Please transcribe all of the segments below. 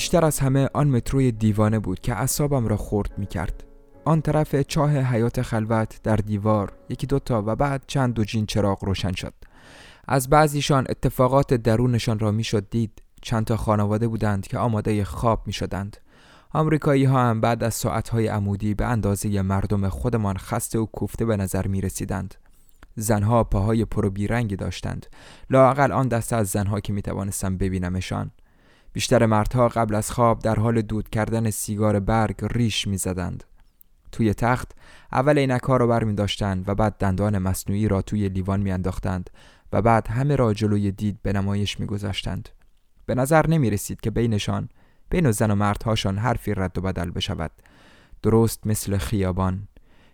بیشتر از همه آن متروی دیوانه بود که اعصابم را خورد می کرد. آن طرف چاه حیات خلوت در دیوار یکی دوتا و بعد چند دو جین چراغ روشن شد. از بعضیشان اتفاقات درونشان را می‌شد دید. چند تا خانواده بودند که آماده خواب می شدند آمریکایی ها هم بعد از ساعتهای عمودی به اندازه مردم خودمان خسته و کوفته به نظر می رسیدند زنها پاهای پرو بیرنگی داشتند. لاقل آن دسته از زنها که می توانستم ببینمشان. بیشتر مردها قبل از خواب در حال دود کردن سیگار برگ ریش می زدند. توی تخت اول ها را بر می داشتند و بعد دندان مصنوعی را توی لیوان می انداختند و بعد همه را جلوی دید به نمایش می گذاشتند. به نظر نمی رسید که بینشان بین زن و مردهاشان حرفی رد و بدل بشود درست مثل خیابان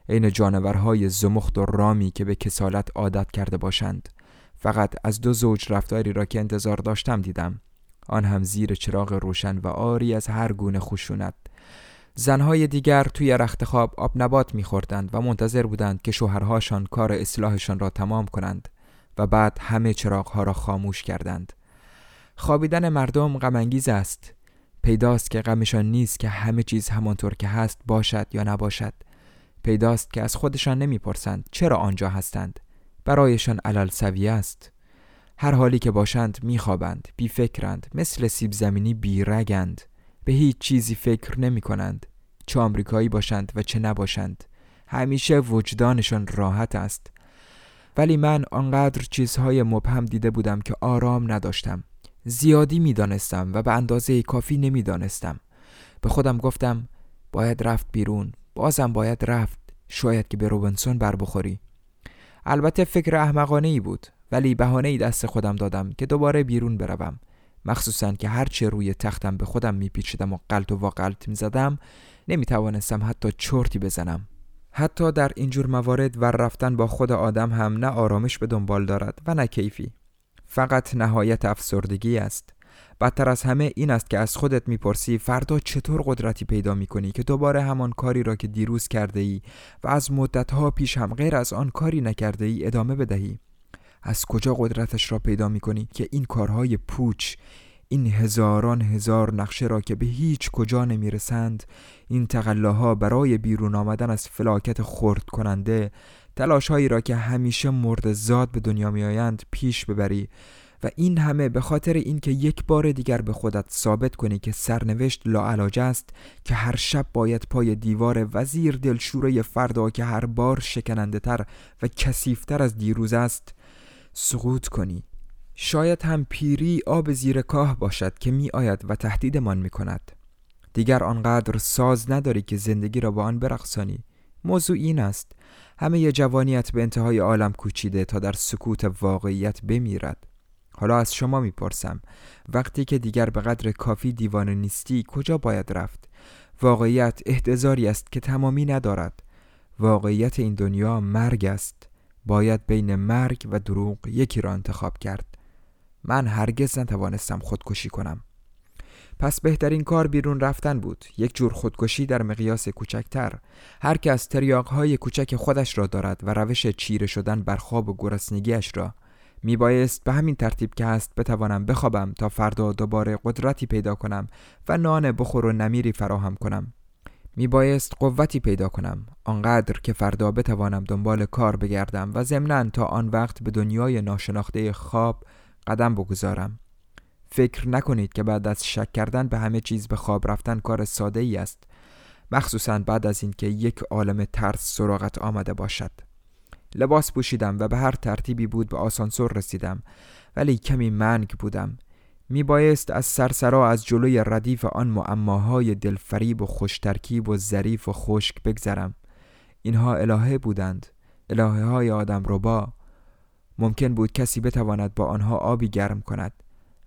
عین جانورهای زمخت و رامی که به کسالت عادت کرده باشند فقط از دو زوج رفتاری را که انتظار داشتم دیدم آن هم زیر چراغ روشن و آری از هر گونه خشونت. زنهای دیگر توی رخت خواب آب نبات میخوردند و منتظر بودند که شوهرهاشان کار اصلاحشان را تمام کنند و بعد همه چراغها را خاموش کردند. خوابیدن مردم غمانگیز است. پیداست که غمشان نیست که همه چیز همانطور که هست باشد یا نباشد. پیداست که از خودشان نمی‌پرسند چرا آنجا هستند. برایشان علل سویه است. هر حالی که باشند میخوابند بیفکرند مثل سیب زمینی بیرگند. به هیچ چیزی فکر نمی کنند چه آمریکایی باشند و چه نباشند. همیشه وجدانشان راحت است. ولی من آنقدر چیزهای مبهم دیده بودم که آرام نداشتم. زیادی می‌دانستم و به اندازه کافی نمی‌دانستم. به خودم گفتم باید رفت بیرون. بازم باید رفت. شاید که به روبنسون بر بخوری. البته فکر احمقانه ای بود. ولی بهانه ای دست خودم دادم که دوباره بیرون بروم. مخصوصا که هرچه روی تختم به خودم میپیچیدم و قلط و واقلط می‌زدم نمی‌توانستم حتی چرتی بزنم. حتی در اینجور موارد ور رفتن با خود آدم هم نه آرامش به دنبال دارد و نه کیفی. فقط نهایت افسردگی است. بدتر از همه این است که از خودت می‌پرسی فردا چطور قدرتی پیدا می‌کنی که دوباره همان کاری را که دیروز کرده ای و از مدتها پیش هم غیر از آن کاری نکرده ای ادامه بدهی. از کجا قدرتش را پیدا می کنی که این کارهای پوچ این هزاران هزار نقشه را که به هیچ کجا نمی رسند این تقلاها برای بیرون آمدن از فلاکت خرد کننده تلاش هایی را که همیشه مرد زاد به دنیا می آیند پیش ببری و این همه به خاطر اینکه یک بار دیگر به خودت ثابت کنی که سرنوشت لاعلاج است که هر شب باید پای دیوار وزیر دلشوره فردا که هر بار شکننده تر و کسیفتر از دیروز است سقوط کنی. شاید هم پیری آب زیر کاه باشد که می آید و تهدیدمان می کند دیگر آنقدر ساز نداری که زندگی را با آن برقصانی. موضوع این است. همه جوانیت به انتهای عالم کوچیده تا در سکوت واقعیت بمیرد. حالا از شما می‌پرسم وقتی که دیگر به قدر کافی دیوانه نیستی کجا باید رفت؟ واقعیت احتضاری است که تمامی ندارد. واقعیت این دنیا مرگ است. باید بین مرگ و دروغ یکی را انتخاب کرد. من هرگز نتوانستم خودکشی کنم. پس بهترین کار بیرون رفتن بود. یک جور خودکشی در مقیاس کوچکتر. هر کس تریاقهای کوچک خودش را دارد و روش چیره شدن بر خواب و گرسنگیش را. میبایست به همین ترتیب که هست بتوانم بخوابم تا فردا دوباره قدرتی پیدا کنم و نان بخور و نمیری فراهم کنم. میبایست قوتی پیدا کنم. آنقدر که فردا بتوانم دنبال کار بگردم و ضمنا تا آن وقت به دنیای ناشناخته خواب قدم بگذارم. فکر نکنید که بعد از شک کردن به همه چیز به خواب رفتن کار ساده ای است. مخصوصا بعد از اینکه یک عالم ترس سراغت آمده باشد. لباس پوشیدم و به هر ترتیبی بود به آسانسور رسیدم. ولی کمی منگ بودم. می بایست از سرسرا از جلوی ردیف آن معماهای دلفریب و خوشترکیب و ظریف و خشک بگذرم. اینها الهه بودند. الهه های آدم ربا ممکن بود کسی بتواند با آنها آبی گرم کند.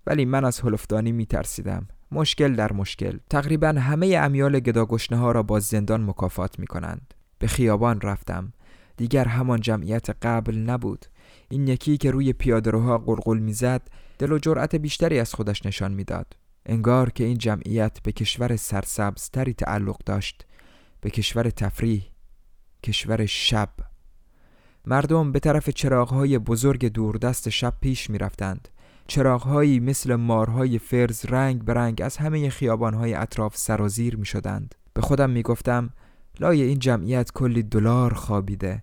ولی من از هلفدانی می ترسیدم مشکل در مشکل. تقریبا همه امیال گداگشنه ها را با زندان مکافات می کنند به خیابان رفتم. دیگر همان جمعیت قبل نبود. این یکی که روی پیادهروها قلقل می‌زد دل و جرأت بیشتری از خودش نشان می‌داد. انگار که این جمعیت به کشور سرسبزتری تعلق داشت. به کشور تفریح کشور شب. مردم به طرف چراغهای بزرگ دوردست شب پیش می‌رفتند. چراغهایی مثل مارهای فرز رنگ به رنگ از همه خیابانهای اطراف سرازیر می شدند. به خودم می گفتم لای این جمعیت کلی دلار خوابیده.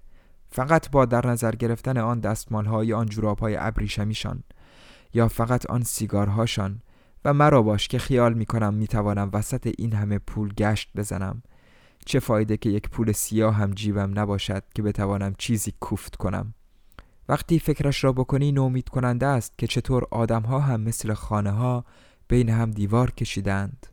فقط با در نظر گرفتن آن دستمالهای آن جورابهای ابریشمیشان یا فقط آن سیگارهاشان و مرا باش که خیال می کنم می توانم وسط این همه پول گشت بزنم. چه فایده که یک پول سیاه هم جیبم نباشد که بتوانم چیزی کوفت کنم. وقتی فکرش را بکنی نومید کننده است که چطور آدمها هم مثل خانه ها بین هم دیوار کشیدند.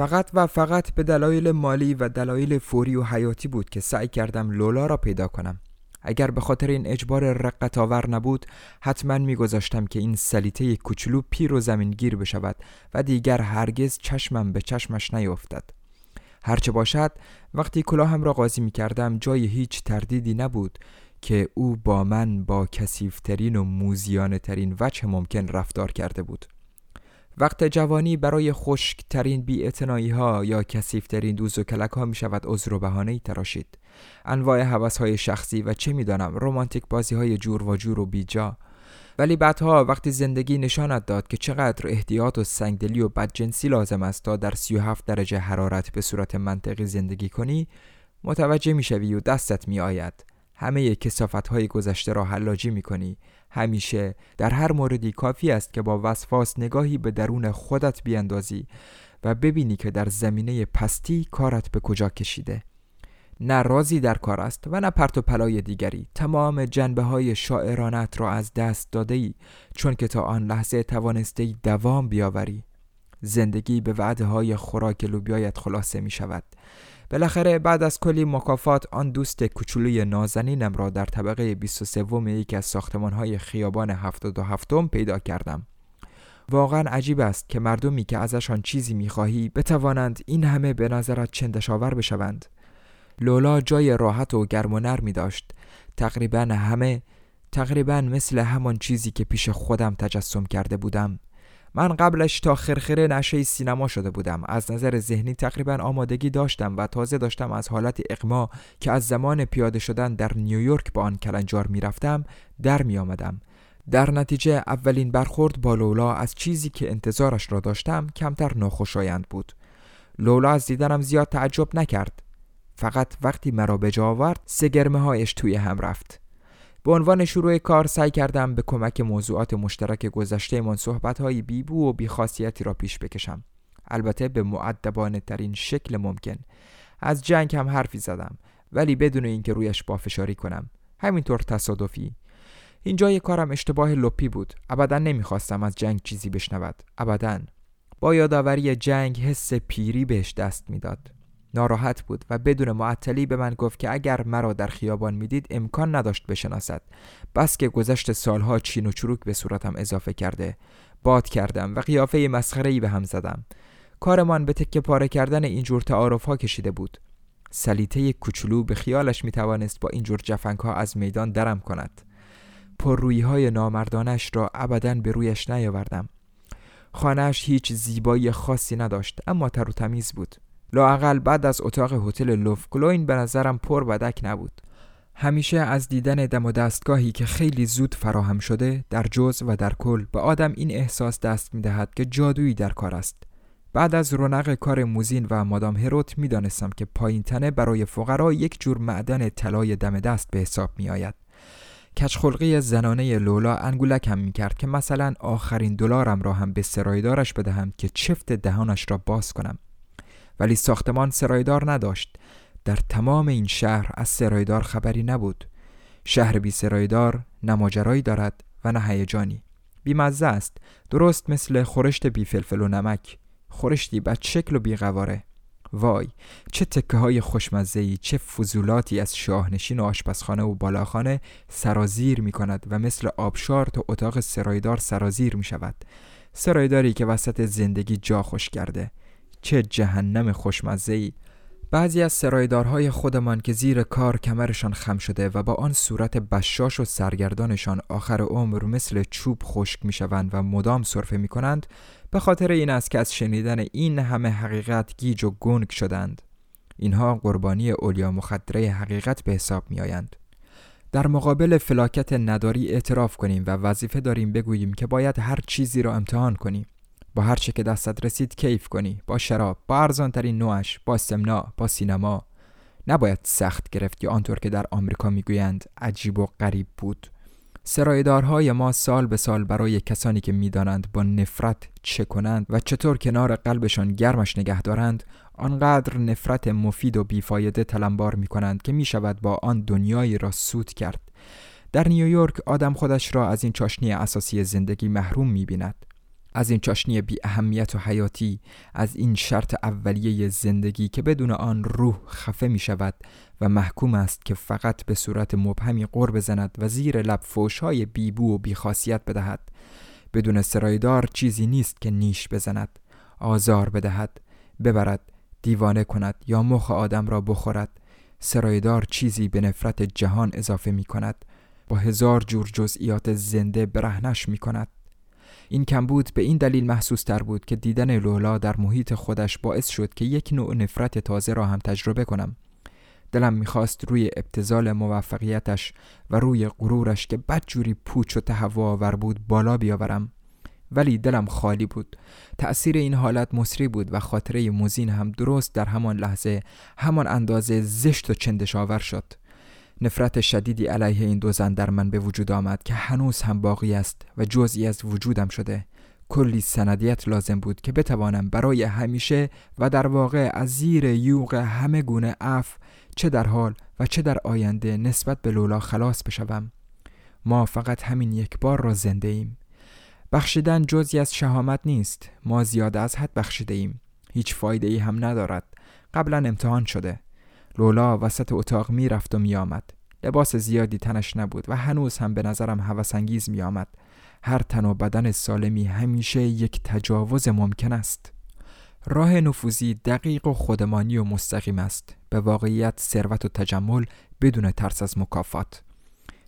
فقط و فقط به دلایل مالی و دلایل فوری و حیاتی بود که سعی کردم لولا را پیدا کنم. اگر به خاطر این اجبار رقت آور نبود حتما میگذاشتم که این سلیته کوچولو پیر و زمینگیر بشود و دیگر هرگز چشمم به چشمش نیفتد هرچه باشد وقتی کلاهم را قاضی می کردم جای هیچ تردیدی نبود که او با من با کسیفترین و موزیانه ترین وجه ممکن رفتار کرده بود. وقت جوانی برای خشکترین بی ها یا کسیفترین دوز و کلک ها می شود عذر و بهانه تراشید. انواع حوث های شخصی و چه می‌دانم رمانتیک بازی های جور و جور و بیجا. ولی بعدها وقتی زندگی نشانت داد که چقدر احتیاط و سنگدلی و بدجنسی لازم است تا در 37 درجه حرارت به صورت منطقی زندگی کنی متوجه می‌شوی و دستت می آید همه کسافت های گذشته را حلاجی می کنی همیشه. در هر موردی کافی است که با وسواس نگاهی به درون خودت بیاندازی و ببینی که در زمینه پستی کارت به کجا کشیده. نه رازی در کار است و نه پرت و پلای دیگری. تمام جنبه های شاعرانت را از دست داده ای چون که تا آن لحظه توانسته دوام بیاوری. زندگی به وعده های خوراک لوبیایت خلاصه می شود بالاخره بعد از کلی مکافات آن دوست کوچولوی نازنینم را در طبقه 23 یکی از ساختمان های خیابان 77 پیدا کردم. واقعا عجیب است که مردمی که ازشان چیزی می‌خواهی بتوانند این همه به نظرت چندشاور بشوند. لولا جای راحت و گرم و نرمی داشت تقریبا همه تقریبا مثل همان چیزی که پیش خودم تجسم کرده بودم. من قبلش تا خرخره نشه سینما شده بودم. از نظر ذهنی تقریبا آمادگی داشتم و تازه داشتم از حالت اقما که از زمان پیاده شدن در نیویورک با آن کلنجار می‌رفتم در می آمدم. در نتیجه اولین برخورد با لولا از چیزی که انتظارش را داشتم کمتر ناخوشایند بود. لولا از دیدنم زیاد تعجب نکرد. فقط وقتی مرا به جا آورد سه گرمه هایش توی هم رفت. به عنوان شروع کار سعی کردم به کمک موضوعات مشترک گذشته من صحبت های بیبو و بیخاصیتی را پیش بکشم. البته به معدبانه ترین شکل ممکن. از جنگ هم حرفی زدم ولی بدون اینکه رویش بافشاری کنم. همینطور تصادفی. اینجا کارم اشتباه لپی بود. ابدا نمی‌خواستم از جنگ چیزی بشنود. ابدا. با یادآوری جنگ حس پیری بهش دست می‌داد. ناراحت بود و بدون معطلی به من گفت که اگر مرا در خیابان می‌دید امکان نداشت بشناسد. بس که گذشت سالها چین و چروک به صورتم اضافه کرده. باد کردم و قیافه مسخره‌ای به هم زدم. کارمان به تکه پاره کردن اینجور تعارف ها کشیده بود. سلیته کوچولو به خیالش می توانست با اینجور جفنگ ها از میدان درم کند. پر روی های نامردانش را ابدا به رویش نیاوردم. خانهش هیچ زیبایی خاصی نداشت اما تر و تمیز بود. لاقل بعد از اتاق هتل لوفگلوین به نظرم پر بدک نبود. همیشه از دیدن دم و دستگاهی که خیلی زود فراهم شده در جز و در کل به آدم این احساس دست می دهد که جادویی در کار است. بعد از رونق کار موزین و مادام هروت می دانستم که پایین تنه برای فقرا یک جور معدن طلای دم دست به حساب می آید کچخلقی زنانه لولا انگولکم می کرد که مثلا آخرین دلارم را هم به سرایدارش بدهم که چفت دهانش را باز کنم. ولی ساختمان سرایدار نداشت. در تمام این شهر از سرایدار خبری نبود. شهر بی سرایدار نماجرایی دارد و نه هیجانی. بیمزه است. درست مثل خورشت بی فلفل و نمک. خورشتی بد شکل و بیقواره وای چه تکه های خوشمزهی چه فضولاتی از شاهنشین و آشپزخانه و بالاخانه سرازیر می کند و مثل آبشار تا اتاق سرایدار سرازیر می شود سرایداری که وسط زندگی جا خوش کرده. چه جهنم خوشمزهی بعضی از سرایدارهای خودمان که زیر کار کمرشان خم شده و با آن صورت بشاش و سرگردانشان آخر عمر مثل چوب خشک می‌شوند و مدام صرفه می کنند به خاطر این است که از شنیدن این همه حقیقت گیج و گنگ شدند. اینها قربانی اولیا مخدره حقیقت به حساب می آیند. در مقابل فلاکت نداری اعتراف کنیم و وظیفه داریم بگوییم که باید هر چیزی را امتحان کنیم. با هر چه که دستت رسید کیف کنی. با شراب با ارزانترین نوعش با سمنا با سینما. نباید سخت گرفت یا آنطور که در آمریکا می‌گویند عجیب و غریب بود. سرایدارهای ما سال به سال برای کسانی که می‌دانند با نفرت چه کنند و چطور کنار قلبشان گرمش نگه دارند آنقدر نفرت مفید و بیفایده تلمبار می کنند که می شود با آن دنیایی را سود کرد. در نیویورک آدم خودش را از این چاشنی اساسی زندگی محروم می بیند از این چاشنی بی اهمیت و حیاتی از این شرط اولیه زندگی که بدون آن روح خفه می شود و محکوم است که فقط به صورت مبهمی قرب بزند و زیر لب های بیبو و بیخاصیت بدهد. بدون سرایدار چیزی نیست که نیش بزند آزار بدهد ببرد دیوانه کند یا مخ آدم را بخورد. سرایدار چیزی به نفرت جهان اضافه می کند با هزار جور جزئیات زنده برهنش می کند. این کمبود به این دلیل محسوس تر بود که دیدن لولا در محیط خودش باعث شد که یک نوع نفرت تازه را هم تجربه کنم. دلم می‌خواست روی ابتزال موفقیتش و روی غرورش که بدجوری پوچ و تهوع آور بود بالا بیاورم. ولی دلم خالی بود. تأثیر این حالت مصری بود و خاطره موزین هم درست در همان لحظه همان اندازه زشت و چندشاور شد. نفرت شدیدی علیه این دو زن در من به وجود آمد که هنوز هم باقی است و جزئی از وجودم شده. کلی سندیت لازم بود که بتوانم برای همیشه و در واقع از زیر یوغ همه گونه اف چه در حال و چه در آینده نسبت به لولا خلاص بشوم. ما فقط همین یک بار را زنده ایم. بخشیدن جزی از شهامت نیست. ما زیاد از حد بخشیده ایم. هیچ فایده ای هم ندارد. قبلا امتحان شده. لولا وسط اتاق می رفت و می آمد. لباس زیادی تنش نبود و هنوز هم به نظرم هوسانگیز می آمد. هر تن و بدن سالمی همیشه یک تجاوز ممکن است. راه نفوذی دقیق و خودمانی و مستقیم است. به واقعیت ثروت و تجمل بدون ترس از مکافات.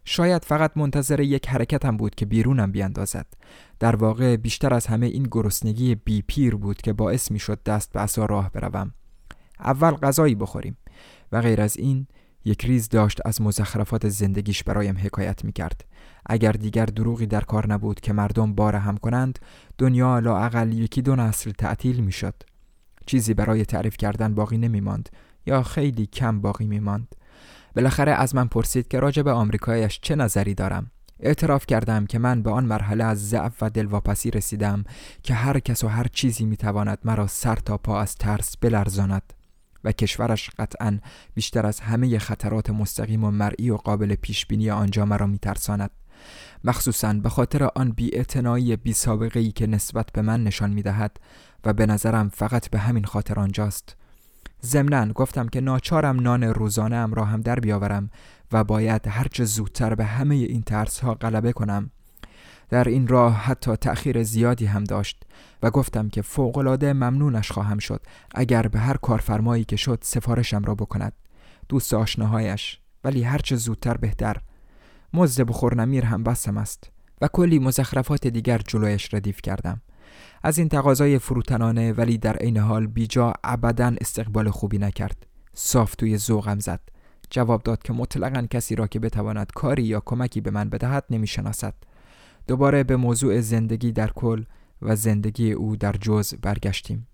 شاید فقط منتظر یک حرکتم بود که بیرونم بیاندازد. در واقع بیشتر از همه این گرسنگی بی پیر بود که باعث می شد دست به عصا راه بروم. اول غذایی بخوریم. و غیر از این یک ریز داشت از مزخرفات زندگیش برایم حکایت می کرد. اگر دیگر دروغی در کار نبود که مردم بار هم کنند دنیا لااقل یکی دو نسل تعطیل می شد. چیزی برای تعریف کردن باقی نمی ماند یا خیلی کم باقی می ماند. بالاخره از من پرسید که راجع به آمریکایش چه نظری دارم. اعتراف کردم که من به آن مرحله از ضعف و دلواپسی رسیدم که هر کس و هر چیزی می‌تواند مرا سر تا پا از ترس بلرزاند و کشورش قطعا بیشتر از همه خطرات مستقیم و مرئی و قابل پیش بینی آنجا مرا میترساند. مخصوصا به خاطر آن بی بی سابقه ای که نسبت به من نشان می‌دهد و به نظرم فقط به همین خاطر آنجاست. ضمنا گفتم که ناچارم نان روزانه ام را هم در بیاورم و باید هرچه زودتر به همه این ترس ها غلبه کنم. در این راه حتی تأخیر زیادی هم داشت و گفتم که فوقالعاده ممنونش خواهم شد اگر به هر کارفرمایی که شد سفارشم را بکند. دوست آشناهایش. ولی هرچه زودتر بهتر. مزد بخور نمیر هم بسم است و کلی مزخرفات دیگر جلویش ردیف کردم. از این تقاضای فروتنانه ولی در عین حال بیجا ابدا استقبال خوبی نکرد. صاف توی ذوقم زد. جواب داد که مطلقا کسی را که بتواند کاری یا کمکی به من بدهد نمی‌شناسد. دوباره به موضوع زندگی در کل و زندگی او در جز برگشتیم.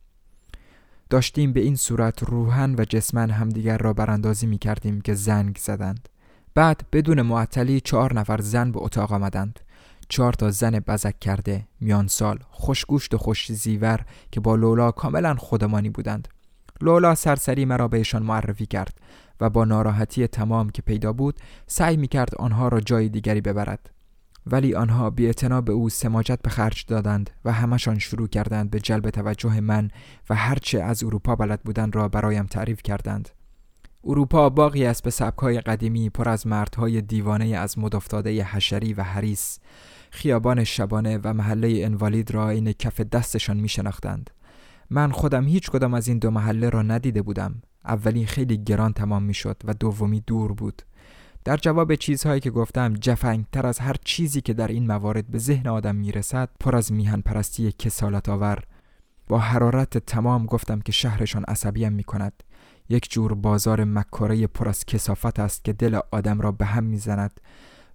داشتیم به این صورت روحن و جسمن همدیگر را براندازی می کردیم که زنگ زدند. بعد بدون معطلی چهار نفر زن به اتاق آمدند. چهار تا زن بزک کرده میان سال خوشگوشت و خوش زیور که با لولا کاملا خودمانی بودند. لولا سرسری مرا بهشان معرفی کرد و با ناراحتی تمام که پیدا بود سعی می کرد آنها را جای دیگری ببرد. ولی آنها بی به او سماجت به خرج دادند و همشان شروع کردند به جلب توجه من و هرچه از اروپا بلد بودند را برایم تعریف کردند. اروپا باقی است به سبکای قدیمی پر از مردهای دیوانه از مدافتاده حشری و حریس خیابان شبانه و محله انوالید را این کف دستشان می شناختند. من خودم هیچ کدام از این دو محله را ندیده بودم. اولی خیلی گران تمام می شد و دومی دور بود. در جواب چیزهایی که گفتم جفنگ تر از هر چیزی که در این موارد به ذهن آدم می‌رسد پر از میهن پرستی کسالت آور. با حرارت تمام گفتم که شهرشان عصبیم می کند یک جور بازار مکاره پر از کسافت است که دل آدم را به هم می‌زند.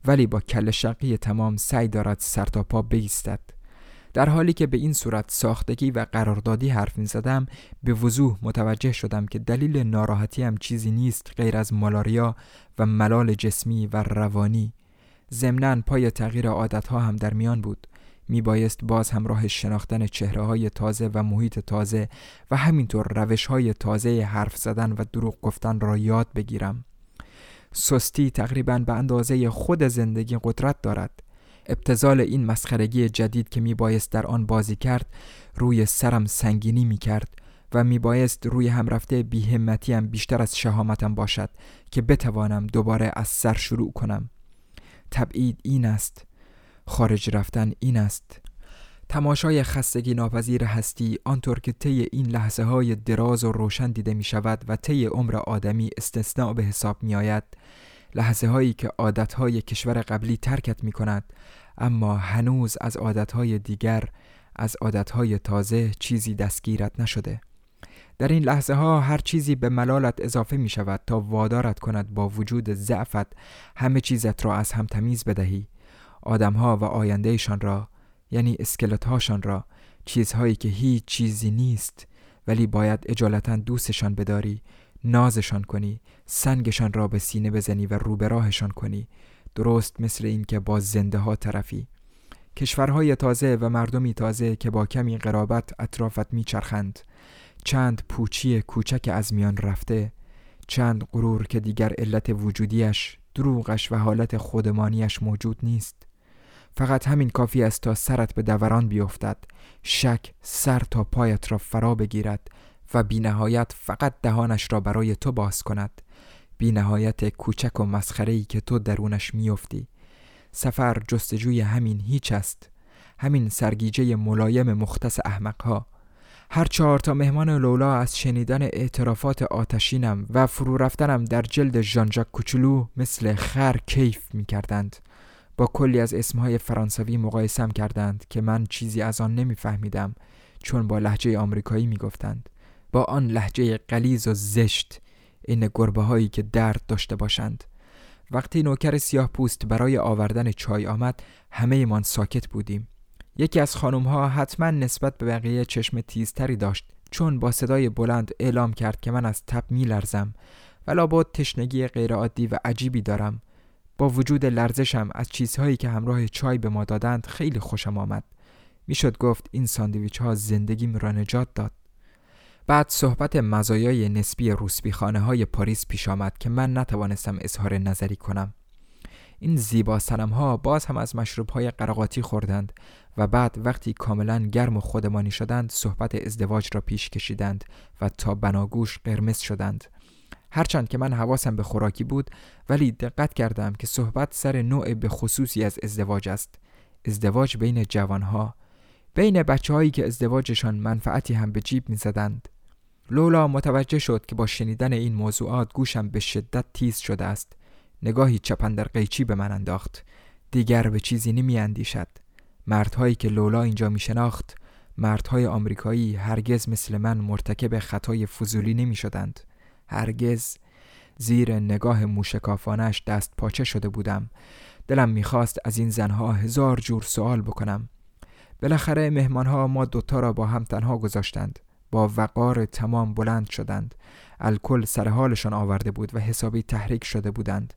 ولی با کل شقی تمام سعی دارد سر بیستد. در حالی که به این صورت ساختگی و قراردادی حرف می زدم به وضوح متوجه شدم که دلیل ناراحتی هم چیزی نیست غیر از مالاریا و ملال جسمی و روانی. ضمنا پای تغییر عادتها هم در میان بود. می بایست باز همراه شناختن چهره های تازه و محیط تازه و همینطور روش های تازه حرف زدن و دروغ گفتن را یاد بگیرم. سستی تقریبا به اندازه خود زندگی قدرت دارد. ابتزال این مسخرگی جدید که می بایست در آن بازی کرد روی سرم سنگینی می کرد و می بایست روی هم رفته بیهمتیم بیشتر از شهامتم باشد که بتوانم دوباره از سر شروع کنم. تبعید این است. خارج رفتن این است. تماشای خستگی ناپذیر هستی آنطور که طی این لحظه های دراز و روشن دیده می شود و طی عمر آدمی استثناء به حساب می آید لحظه هایی که عادت های کشور قبلی ترکت می کند اما هنوز از عادت های دیگر از عادت های تازه چیزی دستگیرت نشده. در این لحظه ها هر چیزی به ملالت اضافه می شود تا وادارت کند با وجود ضعفت همه چیزت را از هم تمیز بدهی. آدمها و آیندهشان را یعنی اسکلت هاشان را چیزهایی که هیچ چیزی نیست ولی باید اجالتا دوستشان بداری نازشان کنی سنگشان را به سینه بزنی و رو به راهشان کنی. درست مثل اینکه با زنده ها طرفی. کشورهای تازه و مردمی تازه که با کمی قرابت اطرافت میچرخند. چند پوچی کوچک از میان رفته. چند غرور که دیگر علت وجودیش دروغش و حالت خودمانیش موجود نیست. فقط همین کافی است تا سرت به دوران بیفتد. شک سر تا پایت را فرا بگیرد. و بینهایت فقط دهانش را برای تو باز کند. بینهایت کوچک و مسخره‌ای که تو درونش میافتی. سفر جستجوی همین هیچ است. همین سرگیجه ملایم مختص احمقها. هر چهار تا مهمان لولا از شنیدن اعترافات آتشینم و فرو رفتنم در جلد ژانژاک کوچولو مثل خر کیف می کردند. با کلی از اسمهای فرانسوی مقایسم کردند که من چیزی از آن نمیفهمیدم چون با لحجه آمریکایی می‌گفتند. با آن لحجه قلیز و زشت این گربه هایی که درد داشته باشند. وقتی نوکر سیاه پوست برای آوردن چای آمد همه من ساکت بودیم. یکی از خانم ها حتما نسبت به بقیه چشم تیزتری داشت. چون با صدای بلند اعلام کرد که من از تب می لرزم و لابد تشنگی غیرعادی و عجیبی دارم. با وجود لرزشم از چیزهایی که همراه چای به ما دادند خیلی خوشم آمد. می‌شد گفت این ساندویچ ها زندگیم را نجات داد. بعد صحبت مزایای نسبی روسبیخانه های پاریس پیش آمد که من نتوانستم اظهار نظری کنم. این زیبا سنم ها باز هم از مشروب های قرقاتی خوردند و بعد وقتی کاملا گرم و خودمانی شدند صحبت ازدواج را پیش کشیدند و تا بناگوش قرمز شدند. هرچند که من حواسم به خوراکی بود ولی دقت کردم که صحبت سر نوع به خصوصی از ازدواج است. ازدواج بین جوانها بین بچه هایی که ازدواجشان منفعتی هم به جیب می زدند. لولا متوجه شد که با شنیدن این موضوعات گوشم به شدت تیز شده است. نگاهی چپندر قیچی به من انداخت. دیگر به چیزی نمی اندیشد مردهایی که لولا اینجا می شناخت مردهای آمریکایی هرگز مثل من مرتکب خطای فضولی نمی شدند. هرگز. زیر نگاه موشکافانش دست پاچه شده بودم. دلم می‌خواست از این زنها هزار جور سوال بکنم. بالاخره مهمانها ما دوتا را با هم تنها گذاشتند با وقار تمام بلند شدند الکل سر حالشان آورده بود و حسابی تحریک شده بودند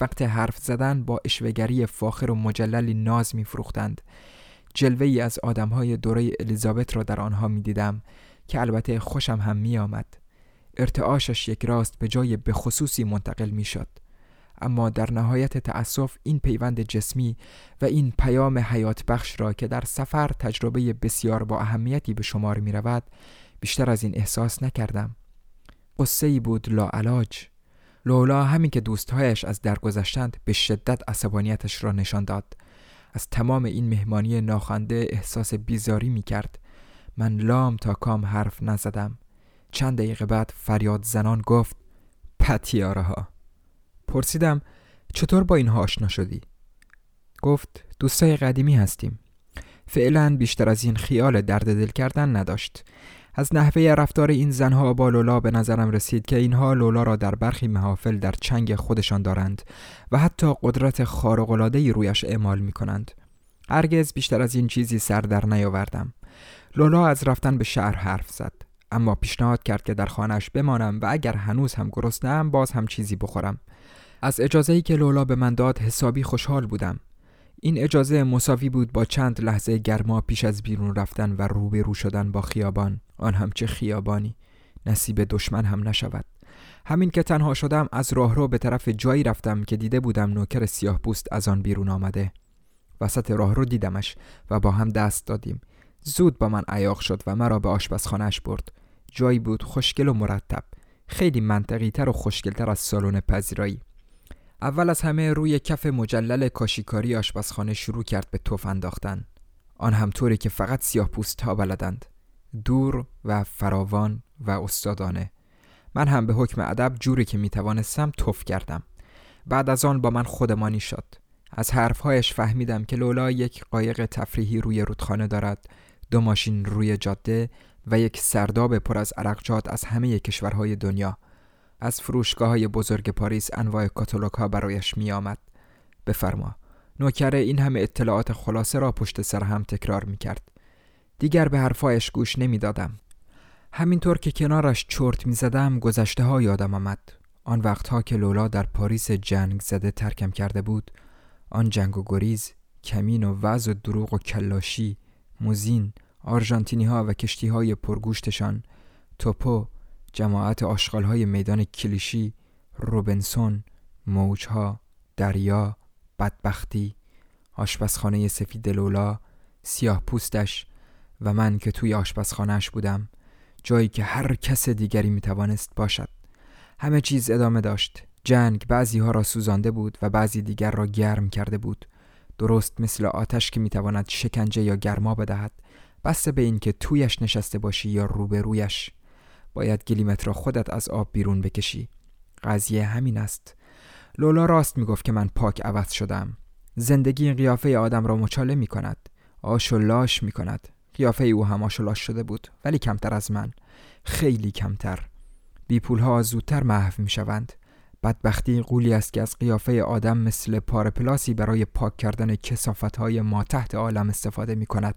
وقت حرف زدن با اشوگری فاخر و مجللی ناز میفروختند جلوه ای از های دوره الیزابت را در آنها می دیدم که البته خوشم هم می آمد. ارتعاشش یک راست به جای به خصوصی منتقل می شد. اما در نهایت تأسف این پیوند جسمی و این پیام حیات بخش را که در سفر تجربه بسیار با اهمیتی به شمار می رود بیشتر از این احساس نکردم. قصه ای بود لاعلاج. لولا همین که دوستهایش از درگذشتند به شدت عصبانیتش را نشان داد. از تمام این مهمانی ناخنده احساس بیزاری می کرد من لام تا کام حرف نزدم. چند دقیقه بعد فریاد زنان گفت پتیاره ها پرسیدم چطور با اینها آشنا شدی؟ گفت دوستای قدیمی هستیم فعلا بیشتر از این خیال درد دل کردن نداشت از نحوه رفتار این زنها با لولا به نظرم رسید که اینها لولا را در برخی محافل در چنگ خودشان دارند و حتی قدرت خارق‌العاده‌ای رویش اعمال می کنند. هرگز بیشتر از این چیزی سر در نیاوردم. لولا از رفتن به شهر حرف زد. اما پیشنهاد کرد که در خانهش بمانم و اگر هنوز هم گرسنه‌ام باز هم چیزی بخورم. از اجازه‌ای که لولا به من داد حسابی خوشحال بودم. این اجازه مساوی بود با چند لحظه گرما پیش از بیرون رفتن و روبرو شدن با خیابان. آن هم چه خیابانی. نصیب دشمن هم نشود. همین که تنها شدم از راهرو به طرف جایی رفتم که دیده بودم نوکر سیاه پوست از آن بیرون آمده. وسط راهرو دیدمش و با هم دست دادیم. زود با من عیاق شد و مرا به آشپزخانهش برد. جایی بود خوشگل و مرتب. خیلی منطقی تر و خوشگلتر از سالن پذیرایی. اول از همه روی کف مجلل کاشیکاری آشپزخانه شروع کرد به توف انداختن. آن هم طوری که فقط سیاه پوست ها بلدند. دور و فراوان و استادانه. من هم به حکم ادب جوری که می‌توانستم توف کردم. بعد از آن با من خودمانی شد. از حرفهایش فهمیدم که لولا یک قایق تفریحی روی رودخانه دارد دو ماشین روی جاده و یک سرداب پر از عرقجات از همه کشورهای دنیا. از فروشگاه های بزرگ پاریس انواع کاتالوگ ها برایش می آمد. بفرما نوکره این همه اطلاعات خلاصه را پشت سر هم تکرار می کرد. دیگر به حرفهایش گوش نمی دادم. همینطور که کنارش چرت می زدم گذشته ها یادم آمد. آن وقتها که لولا در پاریس جنگ زده ترکم کرده بود آن جنگ و گریز کمین و وز و دروغ و کلاشی موزین آرژانتینی ها و کشتی های پرگوشتشان توپو جماعت های میدان کلیشی روبنسون موجها دریا بدبختی آشپزخانه سفید لولا سیاه پوستش و من که توی آشپزخانهش بودم جایی که هر کس دیگری می‌توانست باشد. همه چیز ادامه داشت. جنگ بعضی ها را سوزانده بود و بعضی دیگر را گرم کرده بود. درست مثل آتش که می‌تواند شکنجه یا گرما بدهد. بسته به اینکه تویش نشسته باشی یا روبرویش. باید گلیمت را خودت از آب بیرون بکشی. قضیه همین است. لولا راست می‌گفت که من پاک عوض شدم. زندگی این قیافه آدم را مچاله می کند آش و لاش می کند قیافه او هم آش و لاش شده بود ولی کمتر از من. خیلی کمتر. بی ها زودتر محو می شوند بدبختی قولی است که از قیافه آدم مثل پارپلاسی برای پاک کردن کسافت های ما تحت عالم استفاده می کند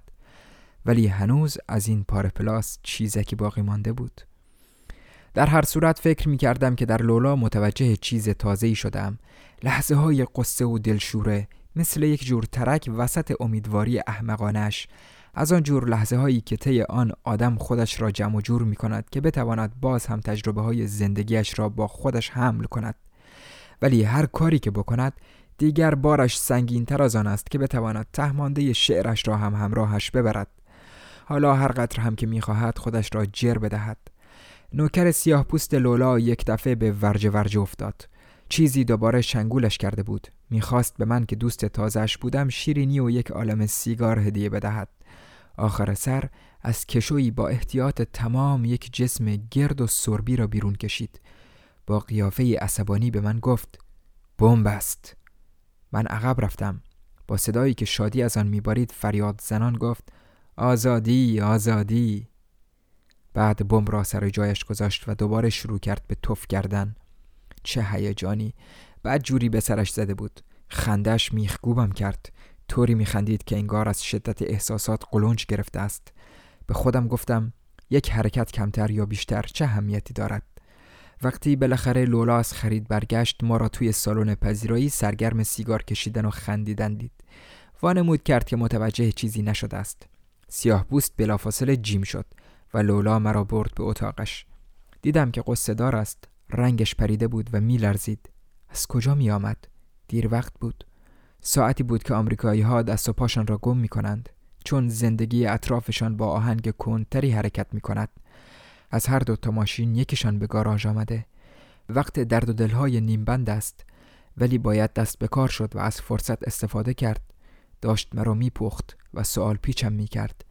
ولی هنوز از این پارپلاس چیزکی باقی مانده بود. در هر صورت فکر می کردم که در لولا متوجه چیز تازه‌ای شدم. لحظه های قصه و دلشوره مثل یک جور ترک وسط امیدواری احمقانش. از آن جور لحظه هایی که طی آن آدم خودش را جمع و جور می کند که بتواند باز هم تجربه های زندگیش را با خودش حمل کند. ولی هر کاری که بکند دیگر بارش سنگین تر از آن است که بتواند تهمانده شعرش را هم همراهش ببرد. حالا هر قطر هم که می‌خواهد خودش را جر بدهد. نوکر سیاه پوست لولا یک دفعه به ورج ورج افتاد. چیزی دوباره شنگولش کرده بود. می‌خواست به من که دوست تازش بودم شیرینی و یک عالم سیگار هدیه بدهد. آخر سر از کشویی با احتیاط تمام یک جسم گرد و سربی را بیرون کشید. با قیافه عصبانی به من گفت بمب است. من عقب رفتم. با صدایی که شادی از آن میبارید فریاد زنان گفت آزادی آزادی. بعد بم را سر جایش گذاشت و دوباره شروع کرد به توف کردن. چه هیجانی! بعد جوری به سرش زده بود. خندش میخگوبم کرد. طوری میخندید که انگار از شدت احساسات قلنج گرفته است. به خودم گفتم یک حرکت کمتر یا بیشتر چه اهمیتی دارد؟ وقتی بالاخره لولا از خرید برگشت ما را توی سالن پذیرایی سرگرم سیگار کشیدن و خندیدن دید. وانمود کرد که متوجه چیزی نشده است. سیاه بوست بلافاصله جیم شد. و لولا مرا برد به اتاقش. دیدم که قصه دار است رنگش پریده بود و میلرزید. از کجا می آمد؟ دیر وقت بود. ساعتی بود که آمریکایی ها دست و پاشان را گم می کنند چون زندگی اطرافشان با آهنگ کندتری حرکت می کند از هر دو تا ماشین یکیشان به گاراژ آمده. وقت درد و دلهای نیمبند است. ولی باید دست به کار شد و از فرصت استفاده کرد. داشت مرا میپخت و سوال پیچم می‌کرد.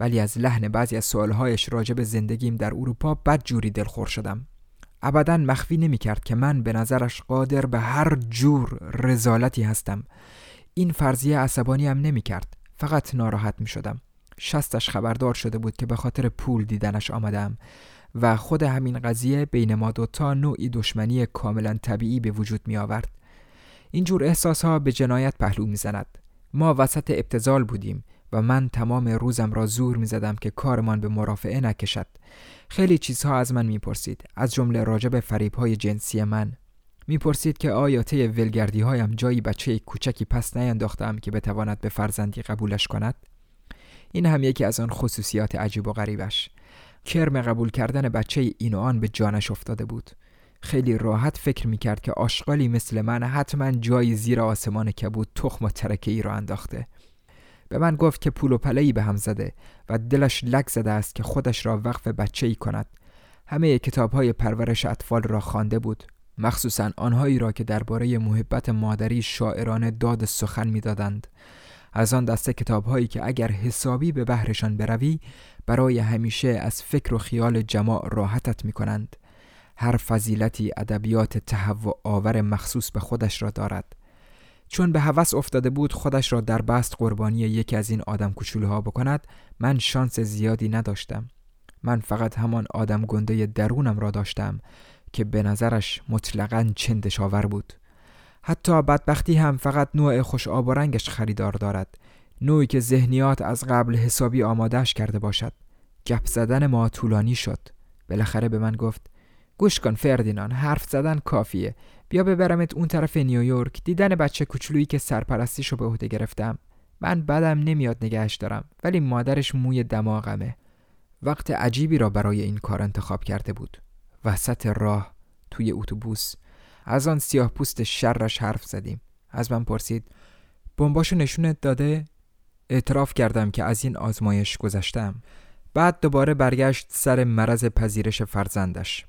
ولی از لحن بعضی از سوالهایش راجع به زندگیم در اروپا بد جوری دلخور شدم ابدا مخفی نمی‌کرد که من به نظرش قادر به هر جور رزالتی هستم این فرضیه عصبانی هم نمی‌کرد فقط ناراحت می شدم شستش خبردار شده بود که به خاطر پول دیدنش آمدم و خود همین قضیه بین ما دوتا نوعی دشمنی کاملا طبیعی به وجود می آورد. اینجور احساس ها به جنایت پهلو می زند. ما وسط ابتزال بودیم و من تمام روزم را زور می زدم که کارمان به مرافعه نکشد. خیلی چیزها از من می‌پرسید. از جمله راجب به فریب های جنسی من. می‌پرسید که آیا طی ولگردی هایم جایی بچه کوچکی پس نینداختم که بتواند به فرزندی قبولش کند؟ این هم یکی از آن خصوصیات عجیب و غریبش. کرم قبول کردن بچه این و آن به جانش افتاده بود. خیلی راحت فکر می‌کرد که آشغالی مثل من حتما جایی زیر آسمان کبود تخم و ترکه ای را انداخته. به من گفت که پول و پلهی به هم زده و دلش لک زده است که خودش را وقف بچه ای کند. همه کتاب های پرورش اطفال را خوانده بود. مخصوصا آنهایی را که درباره محبت مادری شاعرانه داد سخن می‌دادند. از آن دسته کتاب هایی که اگر حسابی به بهرشان بروی برای همیشه از فکر و خیال جماع راحتت می کنند. هر فضیلتی ادبیات تهوع آور مخصوص به خودش را دارد. چون به هوس افتاده بود خودش را در بست قربانی یکی از این آدم کوچولوها بکند من شانس زیادی نداشتم. من فقط همان آدم گنده درونم را داشتم که به نظرش مطلقا چندشاور بود. حتی بدبختی هم فقط نوع خوش آب و رنگش خریدار دارد. نوعی که ذهنیات از قبل حسابی آمادهش کرده باشد. گپ زدن ما طولانی شد. بالاخره به من گفت گوش کن فردینان حرف زدن کافیه. بیا ببرمت اون طرف نیویورک دیدن بچه کوچولویی که سرپرستیشو به عهده گرفتم. من بدم نمیاد نگهش دارم ولی مادرش موی دماغمه. وقت عجیبی را برای این کار انتخاب کرده بود. وسط راه توی اتوبوس. از آن سیاه پوست شرش حرف زدیم. از من پرسید بمباشو نشونت داده؟ اعتراف کردم که از این آزمایش گذشتم. بعد دوباره برگشت سر مرض پذیرش فرزندش.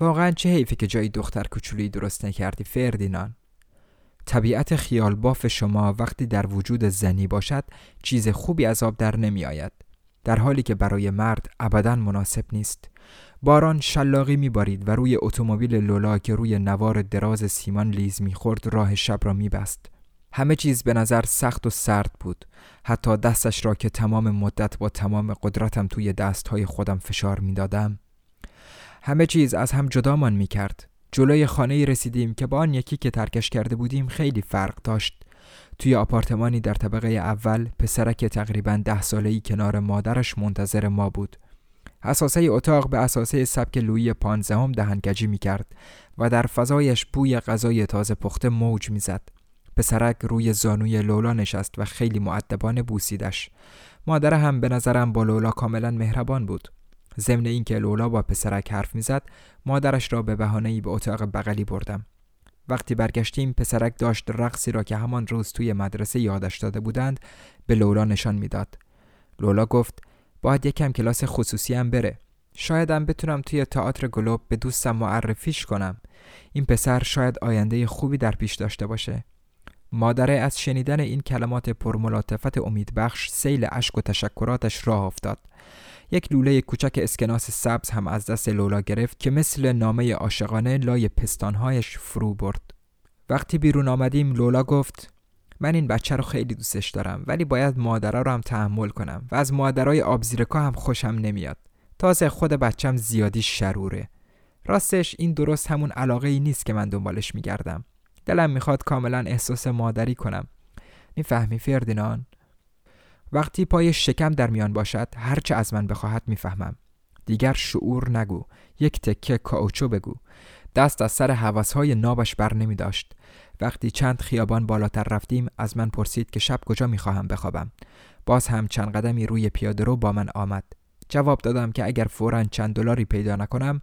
واقعا چه حیفه که جایی دختر کوچولویی درست نکردی فردینان؟ طبیعت خیال باف شما وقتی در وجود زنی باشد چیز خوبی از آب در نمی آید در حالی که برای مرد ابدا مناسب نیست. باران شلاقی میبارید و روی اتومبیل لولا که روی نوار دراز سیمان لیز می‌خورد راه شب را میبست. همه چیز به نظر سخت و سرد بود. حتی دستش را که تمام مدت با تمام قدرتم توی دستهای خودم فشار می‌دادم همه چیز از هم جدامان می کرد. جلوی خانه رسیدیم که با آن یکی که ترکش کرده بودیم خیلی فرق داشت. توی آپارتمانی در طبقه اول پسرک تقریبا ده ساله‌ای کنار مادرش منتظر ما بود. اساسه اتاق به اساسه سبک لویی پانزدهم دهنگجی می کرد و در فضایش بوی غذای تازه پخته موج می‌زد. پسرک روی زانوی لولا نشست و خیلی معدبانه بوسیدش. مادر هم به نظرم با لولا کاملا مهربان بود. ضمن اینکه لولا با پسرک حرف می‌زد مادرش را به بهانه‌ای به اتاق بغلی بردم. وقتی برگشتیم پسرک داشت رقصی را که همان روز توی مدرسه یادش داده بودند به لولا نشان می‌داد. لولا گفت باید یکم کلاس خصوصی هم بره. شایدم بتونم توی تئاتر گلوب به دوستم معرفیش کنم. این پسر شاید آینده خوبی در پیش داشته باشه. مادره از شنیدن این کلمات پرملاطفت امیدبخش سیل اشک و تشکراتش راه افتاد. یک لوله کوچک اسکناس سبز هم از دست لولا گرفت که مثل نامه عاشقانه لای پستانهایش فرو برد. وقتی بیرون آمدیم لولا گفت من این بچه رو خیلی دوستش دارم ولی باید مادرها رو هم تحمل کنم و از مادرای آبزیرکا هم خوشم نمیاد. تازه خود بچم زیادی شروره راستش این درست همون علاقه ای نیست که من دنبالش میگردم. دلم می‌خواد کاملا احساس مادری کنم. می‌فهمی فردینان وقتی پای شکم در میان باشد هرچه از من بخواهد می‌فهمم. دیگر شعور نگو. یک تکه کاوچو بگو. دست از سر حواسهای نابش بر نمی داشت وقتی چند خیابان بالاتر رفتیم از من پرسید که شب کجا می‌خواهم بخوابم. باز هم چند قدمی روی پیاده رو با من آمد. جواب دادم که اگر فورا چند دلاری پیدا نکنم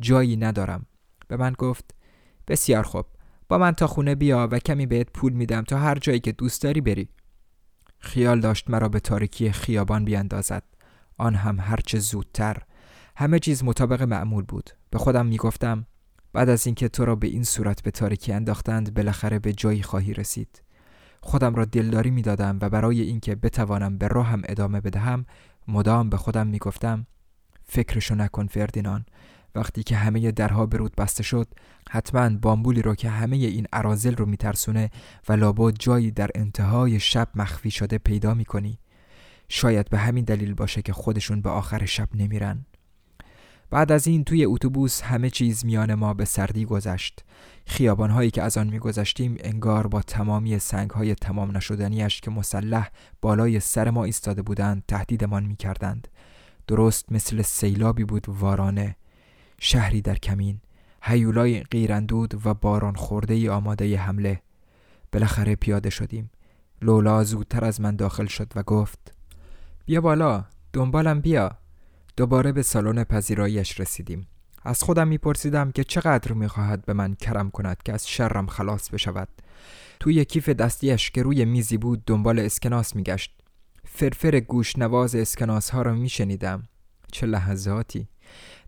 جایی ندارم. به من گفت بسیار خوب. با من تا خونه بیا و کمی بهت پول میدم تا هر جایی که دوست داری بری. خیال داشت مرا به تاریکی خیابان بیاندازد. آن هم هرچه زودتر. همه چیز مطابق معمول بود. به خودم می‌گفتم بعد از اینکه تو را به این صورت به تاریکی انداختند بالاخره به جایی خواهی رسید. خودم را دلداری می‌دادم و برای اینکه بتوانم به راهم ادامه بدهم مدام به خودم می‌گفتم فکرشو نکن فردینان وقتی که همه درها به رود بسته شد حتما بامبولی رو که همه این عرازل رو میترسونه و لابد جایی در انتهای شب مخفی شده پیدا می‌کنی. شاید به همین دلیل باشه که خودشون به آخر شب نمیرن. بعد از این توی اتوبوس همه چیز میان ما به سردی گذشت. خیابانهایی که از آن میگذشتیم انگار با تمامی سنگهای تمام نشدنیش که مسلح بالای سر ما ایستاده بودند تهدیدمان می‌کردند. درست مثل سیلابی بود وارانه. شهری در کمین هیولای غیرندود و باران خورده ای آماده حمله. بالاخره پیاده شدیم. لولا زودتر از من داخل شد و گفت بیا بالا دنبالم بیا. دوباره به سالن پذیراییش رسیدیم. از خودم میپرسیدم که چقدر می‌خواهد به من کرم کند که از شرم خلاص بشود. توی کیف دستیش که روی میزی بود دنبال اسکناس میگشت. فرفر گوش نواز اسکناس ها را میشنیدم. چه لحظاتی!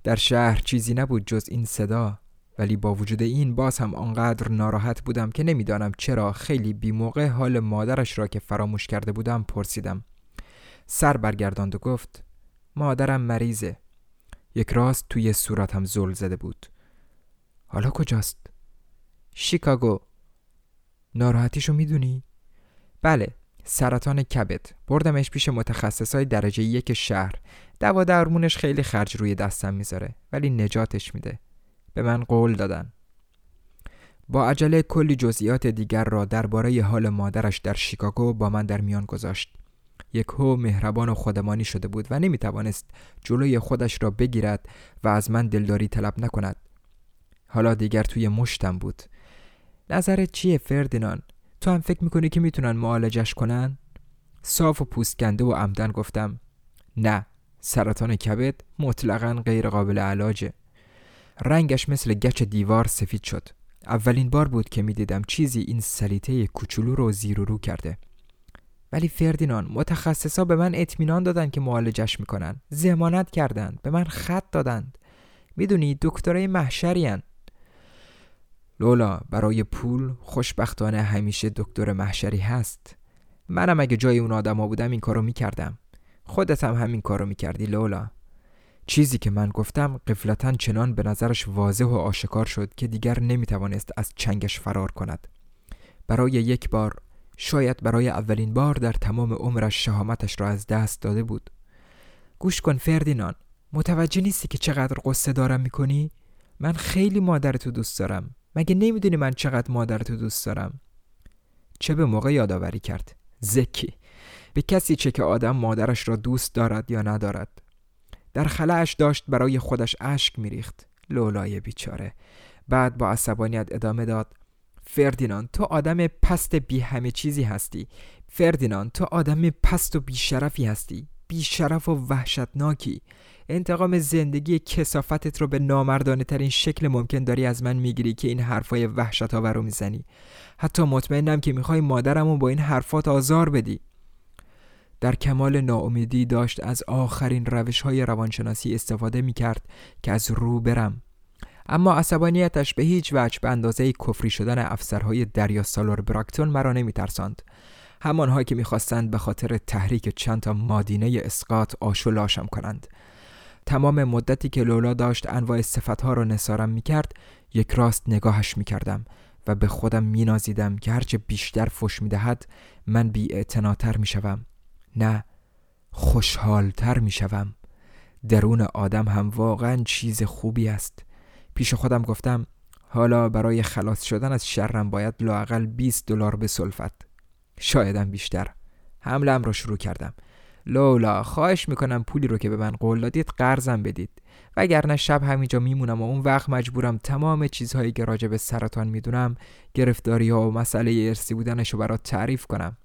در شهر چیزی نبود جز این صدا ولی با وجود این باز هم آنقدر ناراحت بودم که نمی‌دانم چرا خیلی بیموقع حال مادرش را که فراموش کرده بودم پرسیدم. سر برگرداند و گفت مادرم مریضه. یک راست توی صورتم زل زده بود. حالا کجاست؟ شیکاگو. ناراحتیشو می‌دونی؟ بله. سرطان کبد بردمش پیش متخصصای درجه یک شهر. دوا درمونش خیلی خرج روی دستم می‌ذاره ولی نجاتش میده. به من قول دادن. با عجله کلی جزئیات دیگر را درباره حال مادرش در شیکاگو با من در میان گذاشت. یک هو مهربان و خودمانی شده بود و نمی توانست جلوی خودش را بگیرد و از من دلداری طلب نکند. حالا دیگر توی مشتم بود. نظرت چیه فردینان تو هم فکر می‌کنی که می‌تونن معالجش کنن؟ صاف و پوستکنده و عمدن گفتم نه سرطان کبد مطلقا غیر قابل علاجه. رنگش مثل گچ دیوار سفید شد. اولین بار بود که می‌دیدم چیزی این سلیته کوچولو رو زیر و رو کرده. ولی فردینان متخصصا به من اطمینان دادن که معالجش می‌کنن. زمانت کردند به من خط دادند. می‌دونی دکترای محشرین لولا برای پول خوشبختانه همیشه دکتر محشری هست. منم اگه جای اون آدما بودم این کارو می‌کردم. خودت هم همین کارو می‌کردی لولا. چیزی که من گفتم قفلتا چنان به نظرش واضح و آشکار شد که دیگر نمی‌توانست از چنگش فرار کند. برای یک بار شاید برای اولین بار در تمام عمرش شهامتش را از دست داده بود. گوش کن فردینان متوجه نیستی که چقدر قصه دارم می‌کنی؟ من خیلی مادرتو دوست دارم. مگه نمی‌دونی من چقدر مادرتو دوست دارم؟ چه به موقع یادآوری کرد؟ زکی. به کسی چه که آدم مادرش را دوست دارد یا ندارد. در خلعش داشت برای خودش اشک میریخت. لولای بیچاره. بعد با عصبانیت ادامه داد. فردیناند تو آدم پست بی همه چیزی هستی. فردیناند تو آدم پست و بیشرفی هستی. بیشرف و وحشتناکی. انتقام زندگی کسافتت رو به نامردانه ترین شکل ممکن داری از من می‌گیری که این حرفای وحشت آور رو می‌زنی. حتی مطمئنم که می‌خوای مادرمو با این حرفات آزار بدی. در کمال ناامیدی داشت از آخرین روش های روانشناسی استفاده می‌کرد که از رو برم. اما عصبانیتش به هیچ وجه به اندازه کفری شدن افسرهای دریا سالور براکتون مرا نمیترساند. همانها که می‌خواستند به خاطر تحریک چند تا مادینه اسقاط آش و کنند. تمام مدتی که لولا داشت انواع صفتها را نسارم می‌کرد یک راست نگاهش می‌کردم و به خودم مینازیدم که هرچه بیشتر فش می‌دهد من بی می شوم نه خوشحالتر می شوم درون آدم هم واقعا چیز خوبی است. پیش خودم گفتم حالا برای خلاص شدن از شرم باید لاقل 20 دلار به سلفت. شایدم بیشتر. حملم را شروع کردم. لولا خواهش می‌کنم پولی رو که به من قول دادید قرضم بدید. وگرنه شب همینجا میمونم و اون وقت مجبورم تمام چیزهایی که راجع به سرطان می‌دونم گرفتاری ها و مسئله ارسی بودنش رو برات تعریف کنم.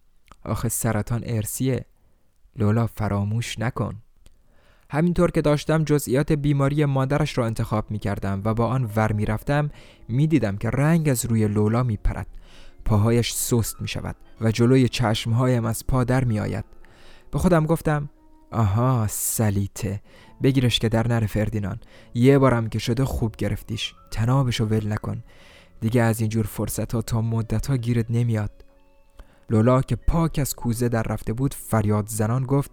آخه سرطان ارسیه لولا فراموش نکن. همینطور که داشتم جزئیات بیماری مادرش را انتخاب می کردم و با آن ور می رفتم می دیدم که رنگ از روی لولا می پرد پاهایش سست می شود و جلوی چشمهایم از پا در می آید به خودم گفتم آها سلیته بگیرش که در نره فردینان یه بارم که شده خوب گرفتیش. تنابشو ول نکن. دیگه از اینجور فرصت ها تا مدت ها گیرت نمیاد. لولا که پاک از کوزه در رفته بود فریاد زنان گفت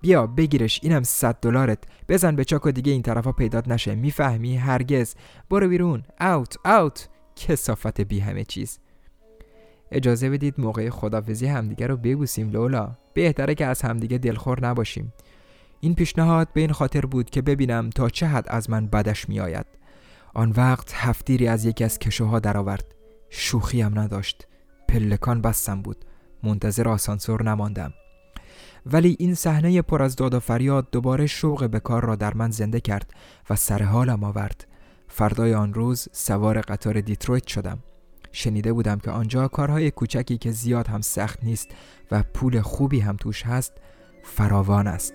بیا بگیرش اینم صد دلارت. بزن به چاک و دیگه این طرفا پیدات نشه. می‌فهمی؟ هرگز. برو بیرون. اوت اوت. کسافت بی همه چیز. اجازه بدید موقع خدافزی همدیگه رو ببوسیم لولا. بهتره که از همدیگه دلخور نباشیم. این پیشنهاد به این خاطر بود که ببینم تا چه حد از من بدش میآید. آن وقت هفتیری از یکی از کشوها درآورد. شوخیم نداشت. پلکان بستم بود. منتظر آسانسور نماندم. ولی این صحنه پر از داد و فریاد دوباره شوق به کار را در من زنده کرد و سر حالم آورد. فردای آن روز سوار قطار دیترویت شدم. شنیده بودم که آنجا کارهای کوچکی که زیاد هم سخت نیست و پول خوبی هم توش هست فراوان است.